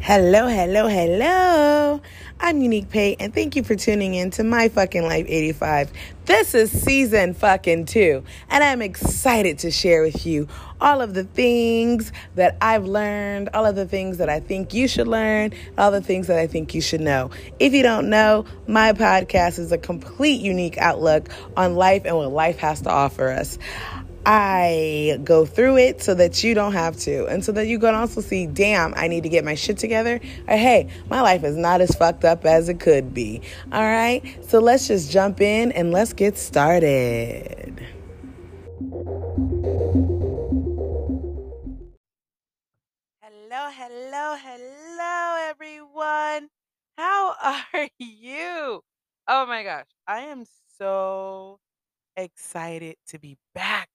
Hello, hello, hello. I'm Unique Pay, and thank you for tuning in to My Fucking Life 85. This is season fucking two, and I'm excited to share with you all of the things that I've learned, all of the things that I think you should learn, all the things that I think you should know. If you don't know, my podcast is a complete unique outlook on life and what life has to offer us. I go through it so that you don't have to. And so that you can also see, damn, I need to get my shit together. Or hey, my life is not as fucked up as it could be. All right. So let's just jump in and let's get started. Hello, hello, hello, everyone. How are you? Oh my gosh. I am so excited to be back.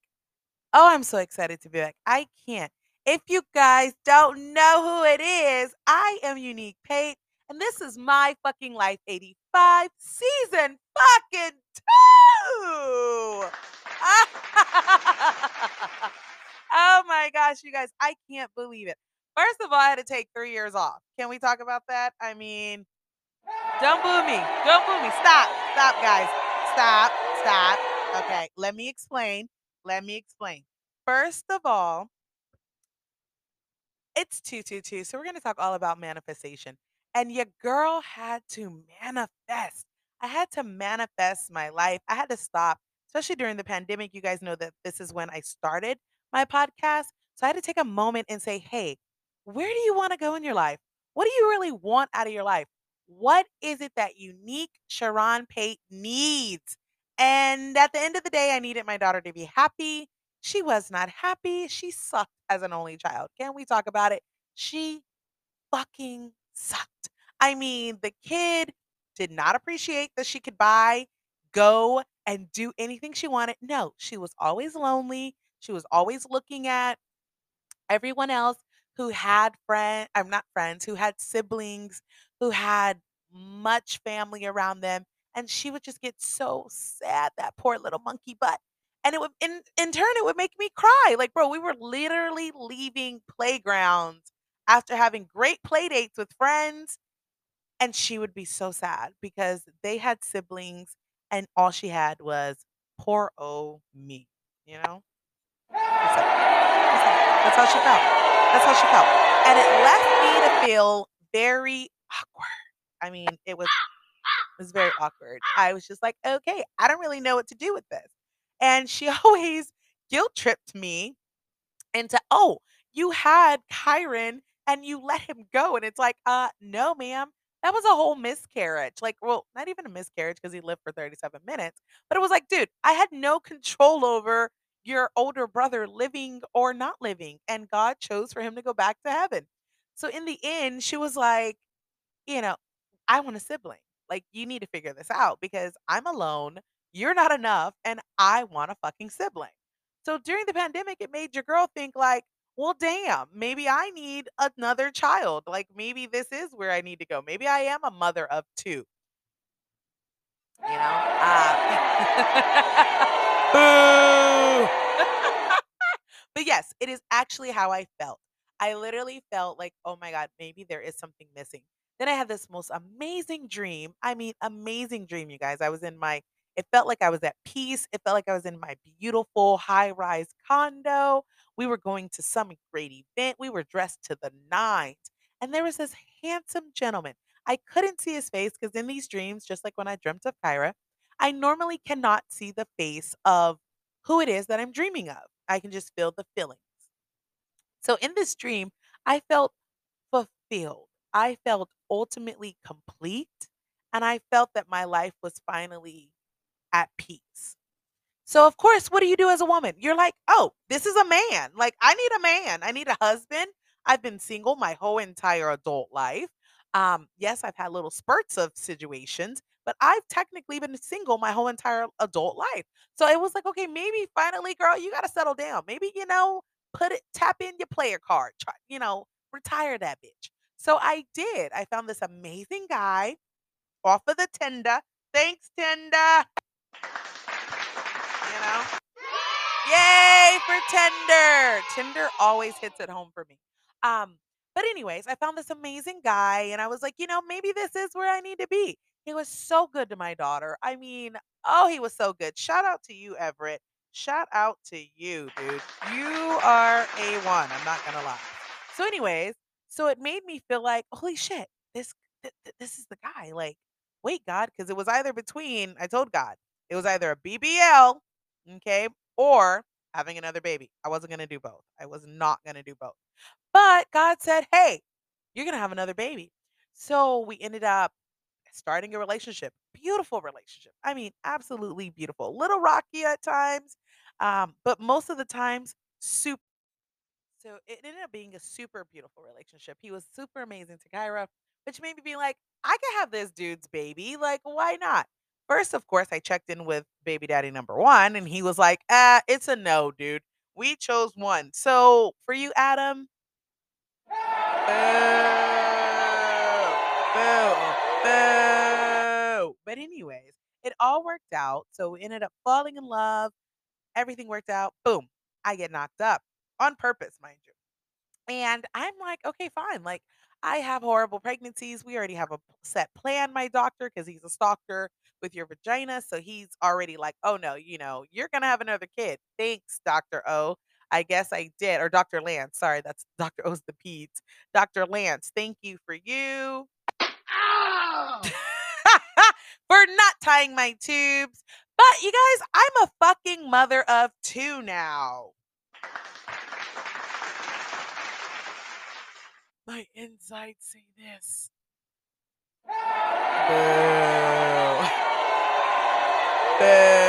Oh, I'm so excited to be back. I can't. If you guys don't know who it is, I am Unique Pate, and this is my fucking life 85 season fucking two. oh my gosh, you guys, I can't believe it. First of all, I had to take three years off. Can we talk about that? I mean, don't boo me. Don't boo me. Stop. Stop, guys. Stop. Stop. Okay, let me explain. Let me explain. First of all, it's 222. So we're going to talk all about manifestation. And your girl had to manifest. I had to manifest my life. I had to stop, especially during the pandemic. You guys know that this is when I started my podcast. So I had to take a moment and say, hey, where do you want to go in your life? What do you really want out of your life? What is it that unique Sharon Pate needs? And at the end of the day, I needed my daughter to be happy. She was not happy. She sucked as an only child. Can we talk about it? She fucking sucked. I mean, the kid did not appreciate that she could buy, go, and do anything she wanted. No, she was always lonely. She was always looking at everyone else who had friends, I'm not friends, who had siblings, who had much family around them. And she would just get so sad, that poor little monkey butt. And it would, in, in turn, it would make me cry. Like, bro, we were literally leaving playgrounds after having great play dates with friends. And she would be so sad because they had siblings and all she had was poor oh me, you know? That's, that's how she felt. That's how she felt. And it left me to feel very awkward. I mean, it was it was very awkward. I was just like, okay, I don't really know what to do with this. And she always guilt tripped me into, oh, you had Kyron and you let him go. And it's like, uh, no, ma'am. That was a whole miscarriage. Like, well, not even a miscarriage because he lived for 37 minutes. But it was like, dude, I had no control over your older brother living or not living. And God chose for him to go back to heaven. So in the end, she was like, you know, I want a sibling. Like, you need to figure this out because I'm alone. You're not enough. And I want a fucking sibling. So during the pandemic, it made your girl think, like, well, damn, maybe I need another child. Like, maybe this is where I need to go. Maybe I am a mother of two. You know? Uh, boo! but yes, it is actually how I felt. I literally felt like, oh my God, maybe there is something missing. Then I had this most amazing dream. I mean, amazing dream, you guys. I was in my, it felt like I was at peace. It felt like I was in my beautiful high rise condo. We were going to some great event. We were dressed to the nines. And there was this handsome gentleman. I couldn't see his face because in these dreams, just like when I dreamt of Kyra, I normally cannot see the face of who it is that I'm dreaming of. I can just feel the feelings. So in this dream, I felt fulfilled. I felt ultimately complete. And I felt that my life was finally at peace. So, of course, what do you do as a woman? You're like, oh, this is a man. Like, I need a man. I need a husband. I've been single my whole entire adult life. Um, yes, I've had little spurts of situations, but I've technically been single my whole entire adult life. So it was like, okay, maybe finally, girl, you got to settle down. Maybe, you know, put it, tap in your player card, try, you know, retire that bitch. So I did. I found this amazing guy off of the Tinder. Thanks, Tinder. You know? Yay for Tinder. Tinder always hits it home for me. Um, But anyways, I found this amazing guy and I was like, "You know, maybe this is where I need to be." He was so good to my daughter. I mean, oh, he was so good. Shout out to you, Everett. Shout out to you, dude. You are A1, I'm not gonna lie. So anyways, so it made me feel like, "Holy shit, this th- th- this is the guy." Like, wait, God, because it was either between I told God, it was either a BBL, okay, or having another baby. I wasn't gonna do both. I was not gonna do both. But God said, "Hey, you're gonna have another baby." So we ended up starting a relationship. Beautiful relationship. I mean, absolutely beautiful. Little rocky at times, um, but most of the times, super. So it ended up being a super beautiful relationship. He was super amazing to Kyra, which made me be like, I can have this dude's baby. Like, why not? First, of course, I checked in with baby daddy number one, and he was like, ah, it's a no, dude. We chose one. So for you, Adam, Boo! Boo! Boo! But anyways, it all worked out. So we ended up falling in love. Everything worked out. Boom. I get knocked up on purpose, mind you. And I'm like, okay, fine. Like, I have horrible pregnancies. We already have a set plan, my doctor, because he's a stalker with your vagina. So he's already like, oh no, you know, you're going to have another kid. Thanks, Dr. O. I guess I did. Or Dr. Lance. Sorry, that's Dr. O's the peds. Dr. Lance, thank you for you. for not tying my tubes. But you guys, I'm a fucking mother of two now. My insides say this. Boo. Boo.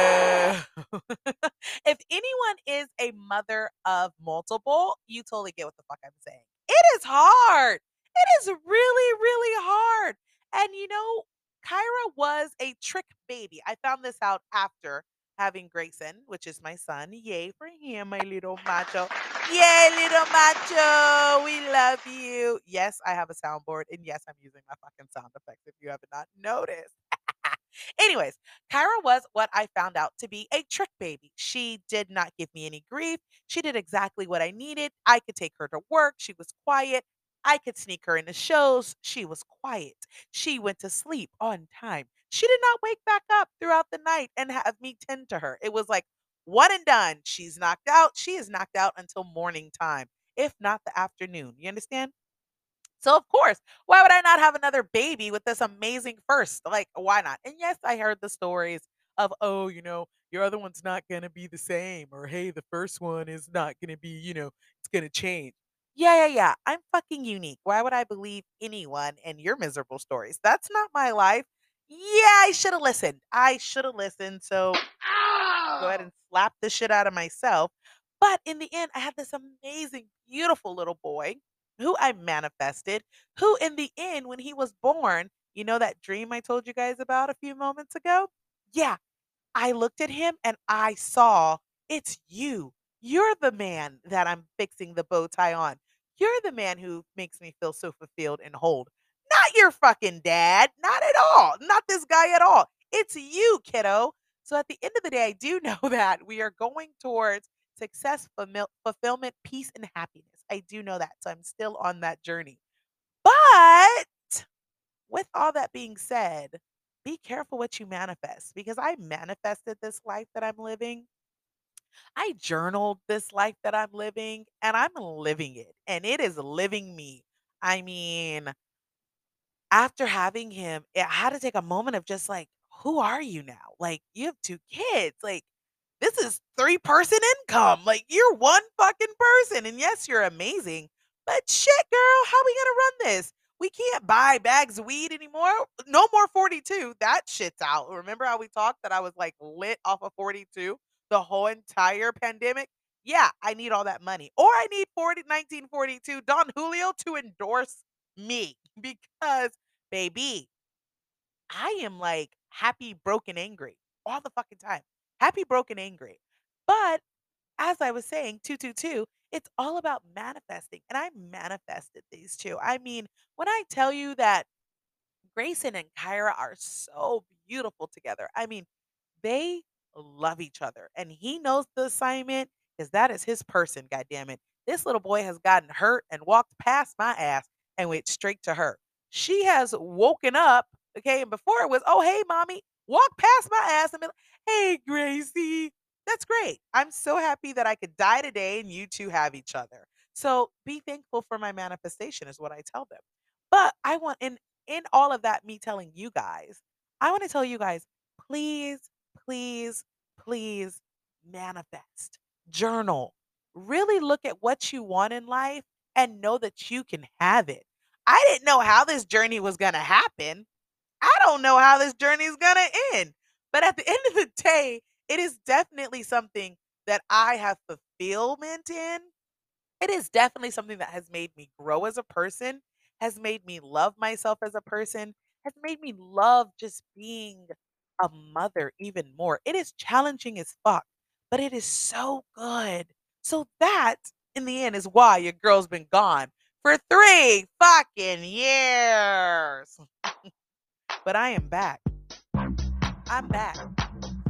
if anyone is a mother of multiple, you totally get what the fuck I'm saying. It is hard. It is really, really hard. And you know, Kyra was a trick baby. I found this out after having Grayson, which is my son. Yay for him, my little macho. Yay, little macho. We love you. Yes, I have a soundboard. And yes, I'm using my fucking sound effects if you have not noticed. Anyways, Kyra was what I found out to be a trick baby. She did not give me any grief. She did exactly what I needed. I could take her to work. She was quiet. I could sneak her into shows. She was quiet. She went to sleep on time. She did not wake back up throughout the night and have me tend to her. It was like one and done. She's knocked out. She is knocked out until morning time, if not the afternoon. You understand? So of course, why would I not have another baby with this amazing first? Like, why not? And yes, I heard the stories of, oh, you know, your other one's not gonna be the same, or hey, the first one is not gonna be, you know, it's gonna change. Yeah, yeah, yeah. I'm fucking unique. Why would I believe anyone and your miserable stories? That's not my life. Yeah, I should have listened. I should have listened. So go ahead and slap the shit out of myself. But in the end, I had this amazing, beautiful little boy who I manifested, who in the end, when he was born, you know that dream I told you guys about a few moments ago? Yeah, I looked at him and I saw it's you. You're the man that I'm fixing the bow tie on. You're the man who makes me feel so fulfilled and whole. Not your fucking dad. Not at all. Not this guy at all. It's you, kiddo. So at the end of the day, I do know that we are going towards success, fulfill- fulfillment, peace, and happiness. I do know that. So I'm still on that journey. But with all that being said, be careful what you manifest because I manifested this life that I'm living. I journaled this life that I'm living and I'm living it and it is living me. I mean, after having him, I had to take a moment of just like, who are you now? Like, you have 2 kids. Like, this is 3 person income. Like, you're one fucking person. And yes, you're amazing. But shit, girl, how we gonna run this? We can't buy bags of weed anymore. No more 42. That shit's out. Remember how we talked that I was like lit off of 42 the whole entire pandemic? Yeah, I need all that money. Or I need 40 1942 Don Julio to endorse me because Baby, I am like happy, broken, angry all the fucking time. Happy, broken, angry. But as I was saying, 222, it's all about manifesting. And I manifested these two. I mean, when I tell you that Grayson and Kyra are so beautiful together, I mean, they love each other. And he knows the assignment because that is his person, God damn it. This little boy has gotten hurt and walked past my ass and went straight to her. She has woken up, okay, and before it was, "Oh, hey, mommy," walk past my ass and be like, "Hey, Gracie." That's great. I'm so happy that I could die today and you 2 have each other. So, be thankful for my manifestation is what I tell them. But I want in in all of that, me telling you guys, I wanna tell you guys, please, please, please manifest, journal, really look at what you want in life and know that you can have it. I didn't know how this journey was gonna happen. I don't know how this journey is gonna end. But at the end of the day, it is definitely something that I have fulfillment in. It is definitely something that has made me grow as a person, has made me love myself as a person, has made me love just being a mother even more. It is challenging as fuck, but it is so good. So that, in the end, is why your girl's been gone for 3 fucking years. But I am back. I'm back.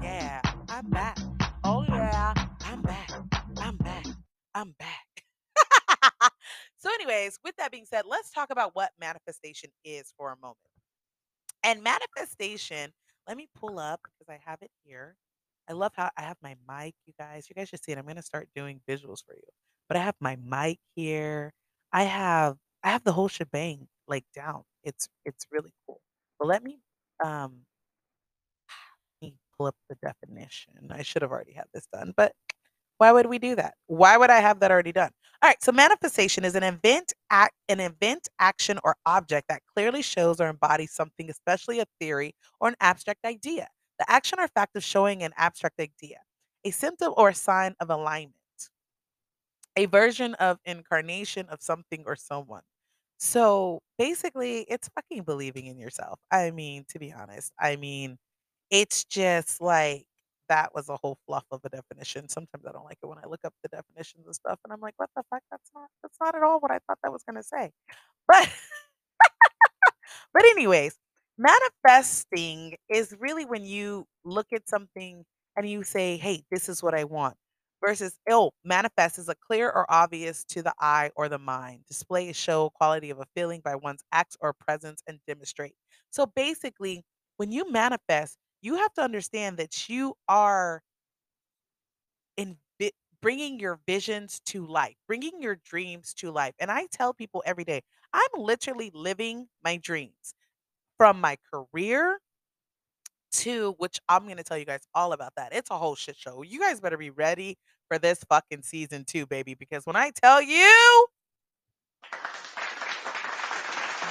Yeah, I'm back. Oh, yeah, I'm back. I'm back. I'm back. So, anyways, with that being said, let's talk about what manifestation is for a moment. And manifestation, let me pull up because I have it here. I love how I have my mic, you guys. You guys should see it. I'm gonna start doing visuals for you. But I have my mic here. I have I have the whole shebang like down. It's it's really cool. But let me um let me pull up the definition. I should have already had this done, but why would we do that? Why would I have that already done? All right, so manifestation is an event, act, an event, action, or object that clearly shows or embodies something, especially a theory or an abstract idea. The action or fact of showing an abstract idea, a symptom or a sign of alignment, a version of incarnation of something or someone. So basically, it's fucking believing in yourself. I mean, to be honest, I mean, it's just like that was a whole fluff of a definition. Sometimes I don't like it when I look up the definitions and stuff, and I'm like, "What the fuck? That's not that's not at all what I thought that was gonna say." But but anyways, manifesting is really when you look at something and you say, "Hey, this is what I want." Versus, "Oh, manifest is a clear or obvious to the eye or the mind. Display a show quality of a feeling by one's acts or presence and demonstrate." So basically, when you manifest, you have to understand that you are in vi- bringing your visions to life, bringing your dreams to life. And I tell people every day, I'm literally living my dreams from my career to which I'm going to tell you guys all about that. It's a whole shit show. You guys better be ready for this fucking season two, baby, because when I tell you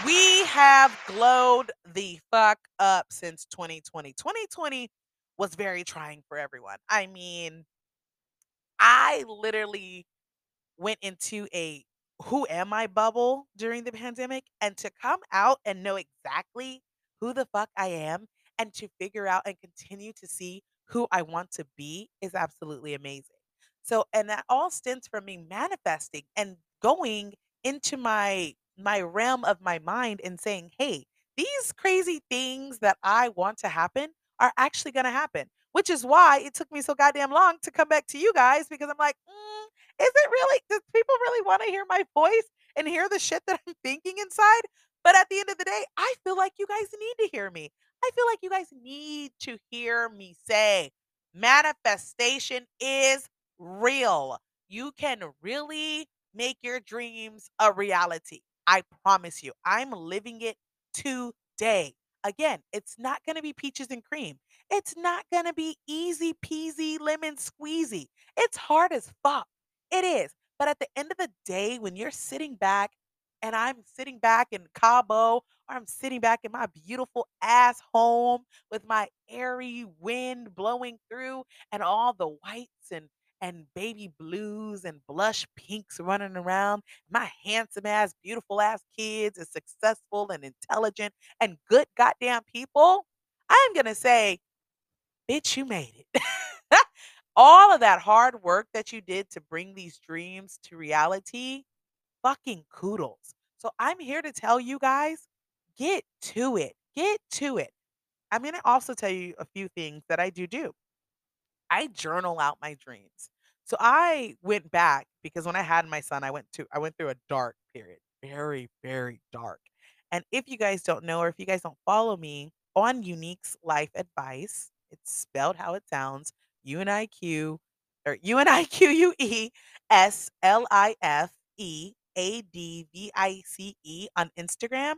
we have glowed the fuck up since 2020. 2020 was very trying for everyone. I mean, I literally went into a who am I bubble during the pandemic and to come out and know exactly who the fuck I am and to figure out and continue to see who I want to be is absolutely amazing. So and that all stems from me manifesting and going into my my realm of my mind and saying, "Hey, these crazy things that I want to happen are actually going to happen." Which is why it took me so goddamn long to come back to you guys because I'm like, "Mm, is it really does people really wanna hear my voice and hear the shit that I'm thinking inside? But at the end of the day, I feel like you guys need to hear me. I feel like you guys need to hear me say manifestation is real. You can really make your dreams a reality. I promise you. I'm living it today. Again, it's not going to be peaches and cream. It's not going to be easy peasy lemon squeezy. It's hard as fuck. It is. But at the end of the day, when you're sitting back and I'm sitting back in Cabo or I'm sitting back in my beautiful ass home with my airy wind blowing through and all the whites and and baby blues and blush pinks running around, my handsome ass, beautiful ass kids and successful and intelligent and good goddamn people, I'm gonna say, bitch, you made it. All of that hard work that you did to bring these dreams to reality, fucking kudos. So I'm here to tell you guys, get to it. Get to it. I'm going to also tell you a few things that I do do. I journal out my dreams. So I went back because when I had my son, I went to I went through a dark period, very, very dark. And if you guys don't know or if you guys don't follow me on Unique's Life Advice, it's spelled how it sounds, U-N-I-Q or U-N-I-Q-U-E-S-L-I-F-E-A-D-V-I-C-E on Instagram.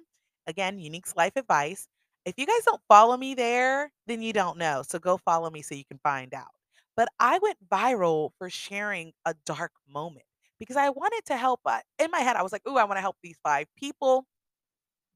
Again, Unique's Life Advice. If you guys don't follow me there, then you don't know. So go follow me so you can find out. But I went viral for sharing a dark moment because I wanted to help. Uh, in my head, I was like, "Ooh, I want to help these five people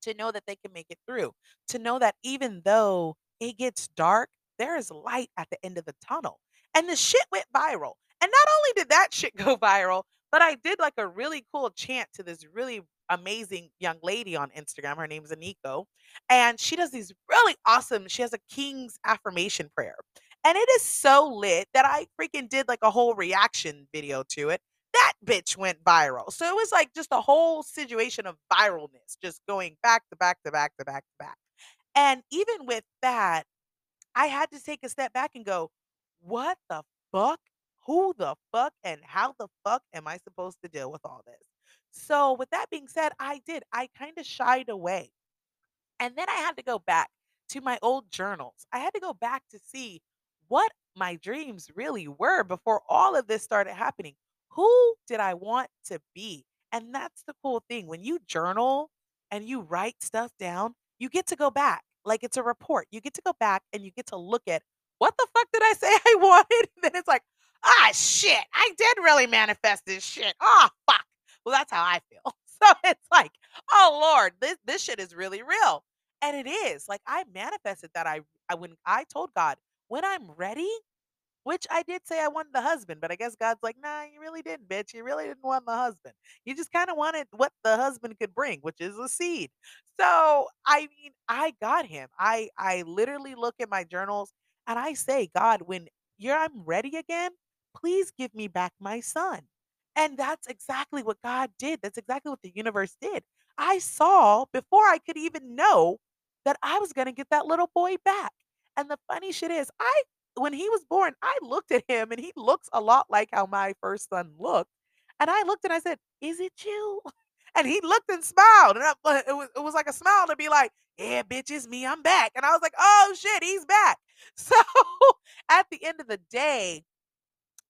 to know that they can make it through, to know that even though it gets dark, there is light at the end of the tunnel." And the shit went viral. And not only did that shit go viral, but I did like a really cool chant to this really amazing young lady on Instagram. Her name's Aniko. And she does these really awesome, she has a king's affirmation prayer. And it is so lit that I freaking did like a whole reaction video to it. That bitch went viral. So it was like just a whole situation of viralness, just going back to back to back to back to back. And even with that, I had to take a step back and go, what the fuck? Who the fuck and how the fuck am I supposed to deal with all this? So, with that being said, I did. I kind of shied away and then I had to go back to my old journals. I had to go back to see what my dreams really were before all of this started happening. Who did I want to be? And that's the cool thing. When you journal and you write stuff down, you get to go back. Like it's a report. You get to go back and you get to look at what the fuck did I say I wanted? And then it's like, ah, shit, I did really manifest this shit. Oh, fuck. Well, that's how I feel. So it's like, oh Lord, this this shit is really real. And it is. Like I manifested that I I when I told God, when I'm ready, which I did say I wanted the husband, but I guess God's like, "Nah, you really didn't, bitch. You really didn't want the husband. You just kinda wanted what the husband could bring, which is a seed." So, I mean, I got him. I I literally look at my journals and I say, "God, when you're I'm ready again, please give me back my son." And that's exactly what God did. That's exactly what the universe did. I saw before I could even know that I was gonna get that little boy back. And the funny shit is, I when he was born, I looked at him and he looks a lot like how my first son looked. And I looked and I said, "Is it you?" And he looked and smiled, and I, it was it was like a smile to be like, "Yeah, bitch, it's me. I'm back." And I was like, "Oh shit, he's back." So at the end of the day,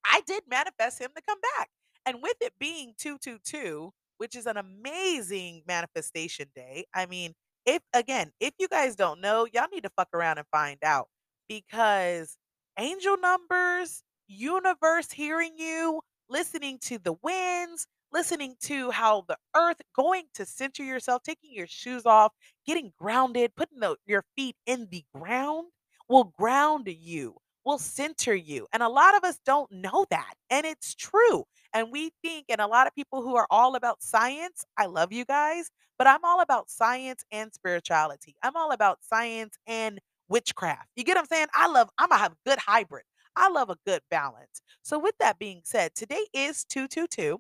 I did manifest him to come back. And with it being 222, which is an amazing manifestation day, I mean, if again, if you guys don't know, y'all need to fuck around and find out because angel numbers, universe hearing you, listening to the winds, listening to how the earth going to center yourself, taking your shoes off, getting grounded, putting the, your feet in the ground will ground you will center you. And a lot of us don't know that. And it's true. And we think, and a lot of people who are all about science, I love you guys, but I'm all about science and spirituality. I'm all about science and witchcraft. You get what I'm saying? I love, I'm a good hybrid. I love a good balance. So, with that being said, today is 222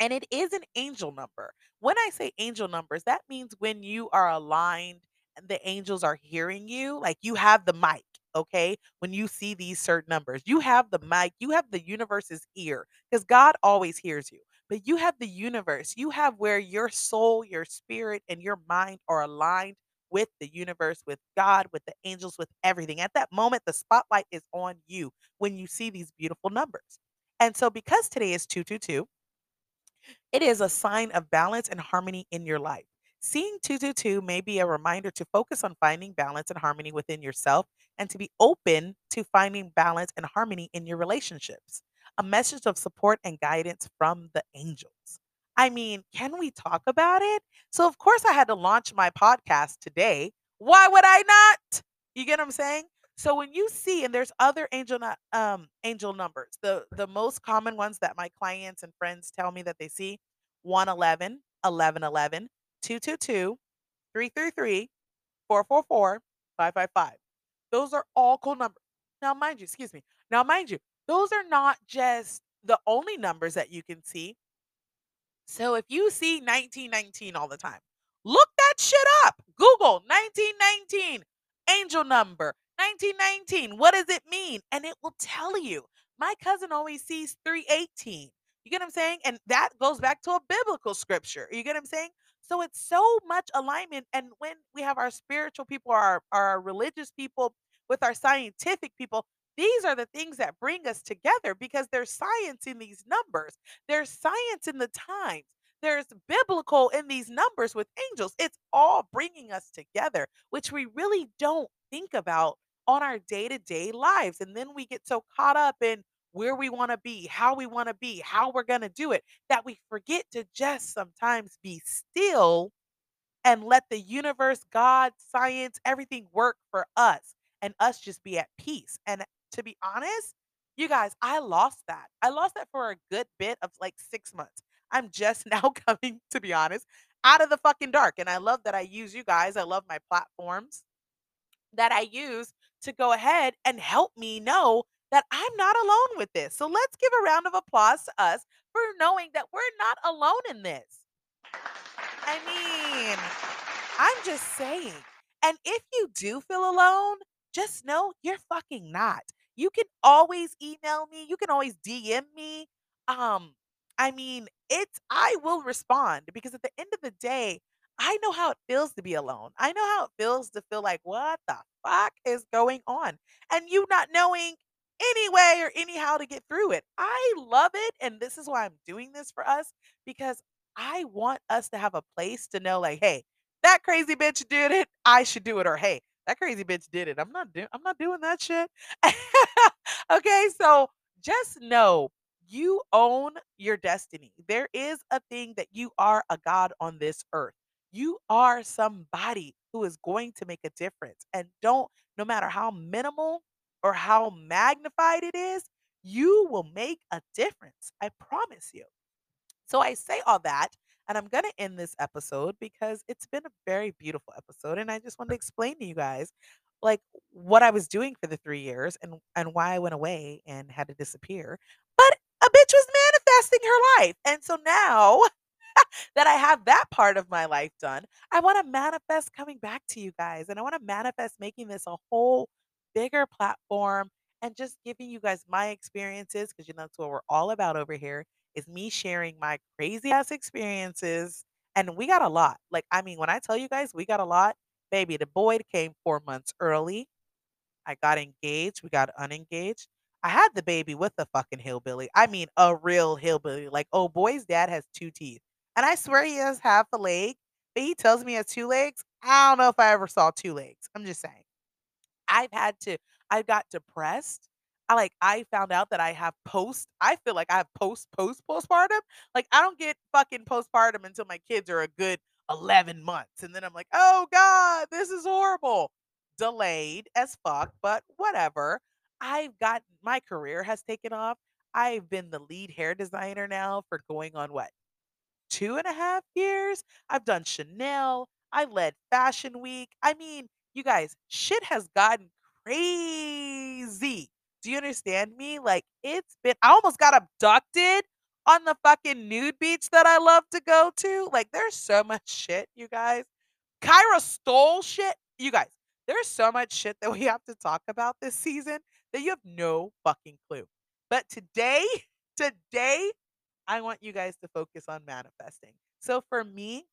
and it is an angel number. When I say angel numbers, that means when you are aligned and the angels are hearing you, like you have the mic, okay? When you see these certain numbers, you have the mic, you have the universe's ear because God always hears you. But you have the universe, you have where your soul, your spirit, and your mind are aligned with the universe, with God, with the angels, with everything. At that moment, the spotlight is on you when you see these beautiful numbers. And so, because today is 222, it is a sign of balance and harmony in your life. Seeing 222 may be a reminder to focus on finding balance and harmony within yourself and to be open to finding balance and harmony in your relationships. A message of support and guidance from the angels. I mean, can we talk about it? So, of course, I had to launch my podcast today. Why would I not? You get what I'm saying? So when you see, and there's other angel um angel numbers, the the most common ones that my clients and friends tell me that they see, one eleven, eleven eleven, two two two, three three three, four four four, five five five. Those are all cool numbers. Now, mind you, excuse me. Now, mind you, those are not just the only numbers that you can see. So if you see 1919 all the time, look that shit up. Google 1919 angel number 1919. What does it mean? And it will tell you. My cousin always sees 318. You get what I'm saying? And that goes back to a biblical scripture. You get what I'm saying? So it's so much alignment. And when we have our spiritual people, our, our religious people, with our scientific people, these are the things that bring us together because there's science in these numbers. There's science in the times. There's biblical in these numbers with angels. It's all bringing us together, which we really don't think about on our day to day lives. And then we get so caught up in where we want to be, how we want to be, how we're going to do it, that we forget to just sometimes be still and let the universe, God, science, everything work for us and us just be at peace. And to be honest, you guys, I lost that. I lost that for a good bit of like six months. I'm just now coming, to be honest, out of the fucking dark. And I love that I use you guys. I love my platforms that I use to go ahead and help me know that I'm not alone with this. So let's give a round of applause to us for knowing that we're not alone in this. I mean, I'm just saying. And if you do feel alone, just know you're fucking not. You can always email me, you can always DM me. Um, I mean, it's I will respond because at the end of the day, I know how it feels to be alone. I know how it feels to feel like, what the fuck is going on? And you not knowing any way or anyhow to get through it. I love it. And this is why I'm doing this for us because I want us to have a place to know, like, hey, that crazy bitch did it. I should do it. Or hey, that crazy bitch did it. I'm not doing I'm not doing that shit. okay, so just know you own your destiny. There is a thing that you are a God on this earth. You are somebody who is going to make a difference. And don't, no matter how minimal or how magnified it is, you will make a difference. I promise you. So I say all that, and I'm going to end this episode because it's been a very beautiful episode. And I just wanted to explain to you guys like what I was doing for the three years and, and why I went away and had to disappear. But a bitch was manifesting her life. And so now that I have that part of my life done, I want to manifest coming back to you guys. And I want to manifest making this a whole bigger platform and just giving you guys my experiences because you know that's what we're all about over here is me sharing my crazy ass experiences. And we got a lot. Like, I mean, when I tell you guys we got a lot, baby, the boy came four months early. I got engaged. We got unengaged. I had the baby with a fucking hillbilly. I mean, a real hillbilly. Like, oh, boy's dad has two teeth. And I swear he has half a leg, but he tells me he has two legs. I don't know if I ever saw two legs. I'm just saying. I've had to I got depressed. I like I found out that I have post I feel like I have post post postpartum. Like I don't get fucking postpartum until my kids are a good 11 months and then I'm like, "Oh god, this is horrible." Delayed as fuck, but whatever. I've got my career has taken off. I've been the lead hair designer now for going on what? 2 and a half years. I've done Chanel. I led Fashion Week. I mean, you guys, shit has gotten crazy. Do you understand me? Like, it's been, I almost got abducted on the fucking nude beach that I love to go to. Like, there's so much shit, you guys. Kyra stole shit. You guys, there's so much shit that we have to talk about this season that you have no fucking clue. But today, today, I want you guys to focus on manifesting. So for me,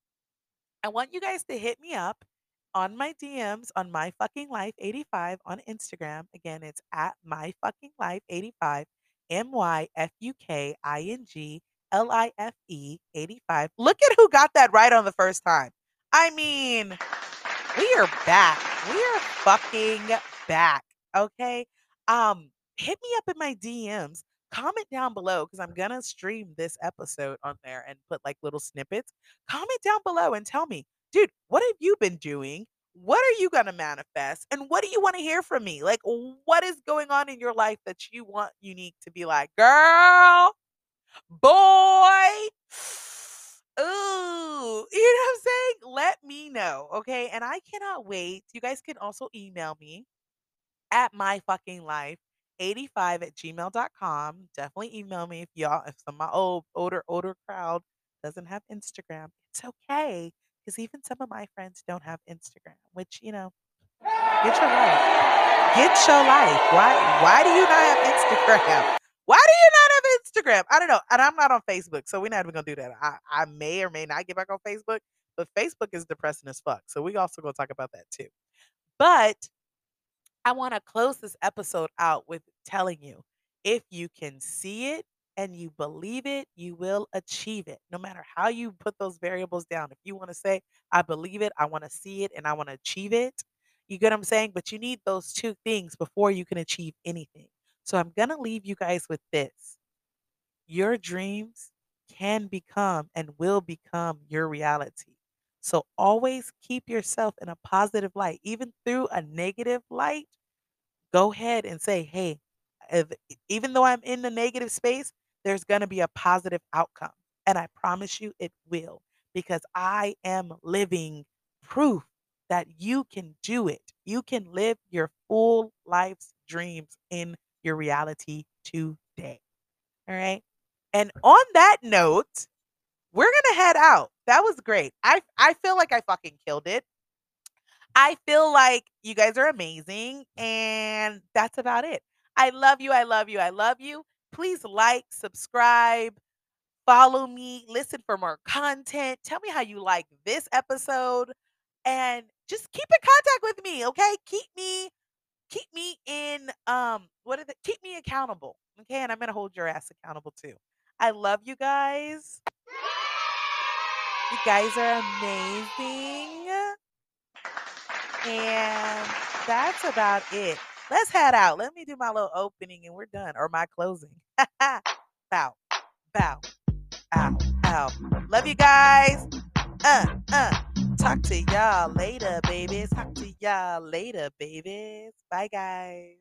I want you guys to hit me up on my DMs on my fucking life 85 on Instagram. Again, it's at my fucking life 85, M Y F U K I N G L I F E 85. Look at who got that right on the first time. I mean, we are back. We are fucking back. Okay. Um, hit me up in my DMs. Comment down below because I'm gonna stream this episode on there and put like little snippets. Comment down below and tell me, dude, what have you been doing? What are you gonna manifest? And what do you want to hear from me? Like, what is going on in your life that you want unique to be like, girl, boy? Ooh, you know what I'm saying? Let me know, okay? And I cannot wait. You guys can also email me at my fucking life 85 at gmail.com. Definitely email me if y'all, if some of my old, older, older crowd doesn't have Instagram. It's okay. Because even some of my friends don't have Instagram, which, you know, get your life. Get your life. Why why do you not have Instagram? Why do you not have Instagram. I don't know. And I'm not on Facebook, so we're not even gonna do that. I, I may or may not get back on Facebook, but Facebook is depressing as fuck. So we also gonna talk about that too. But I want to close this episode out with telling you if you can see it and you believe it, you will achieve it. No matter how you put those variables down. If you want to say, I believe it, I want to see it, and I want to achieve it, you get what I'm saying? But you need those two things before you can achieve anything. So I'm going to leave you guys with this your dreams can become and will become your reality. So always keep yourself in a positive light, even through a negative light. Go ahead and say, hey, if, even though I'm in the negative space, there's going to be a positive outcome. And I promise you it will, because I am living proof that you can do it. You can live your full life's dreams in your reality today. All right. And on that note, we're going to head out. That was great. I I feel like I fucking killed it. I feel like you guys are amazing and that's about it. I love you. I love you. I love you. Please like, subscribe, follow me, listen for more content. Tell me how you like this episode and just keep in contact with me, okay? Keep me keep me in um what is it? Keep me accountable. Okay? And I'm going to hold your ass accountable too. I love you guys. You guys are amazing. And that's about it. Let's head out. Let me do my little opening and we're done. Or my closing. bow, bow, bow, bow. Love you guys. Uh, uh. Talk to y'all later, babies. Talk to y'all later, babies. Bye, guys.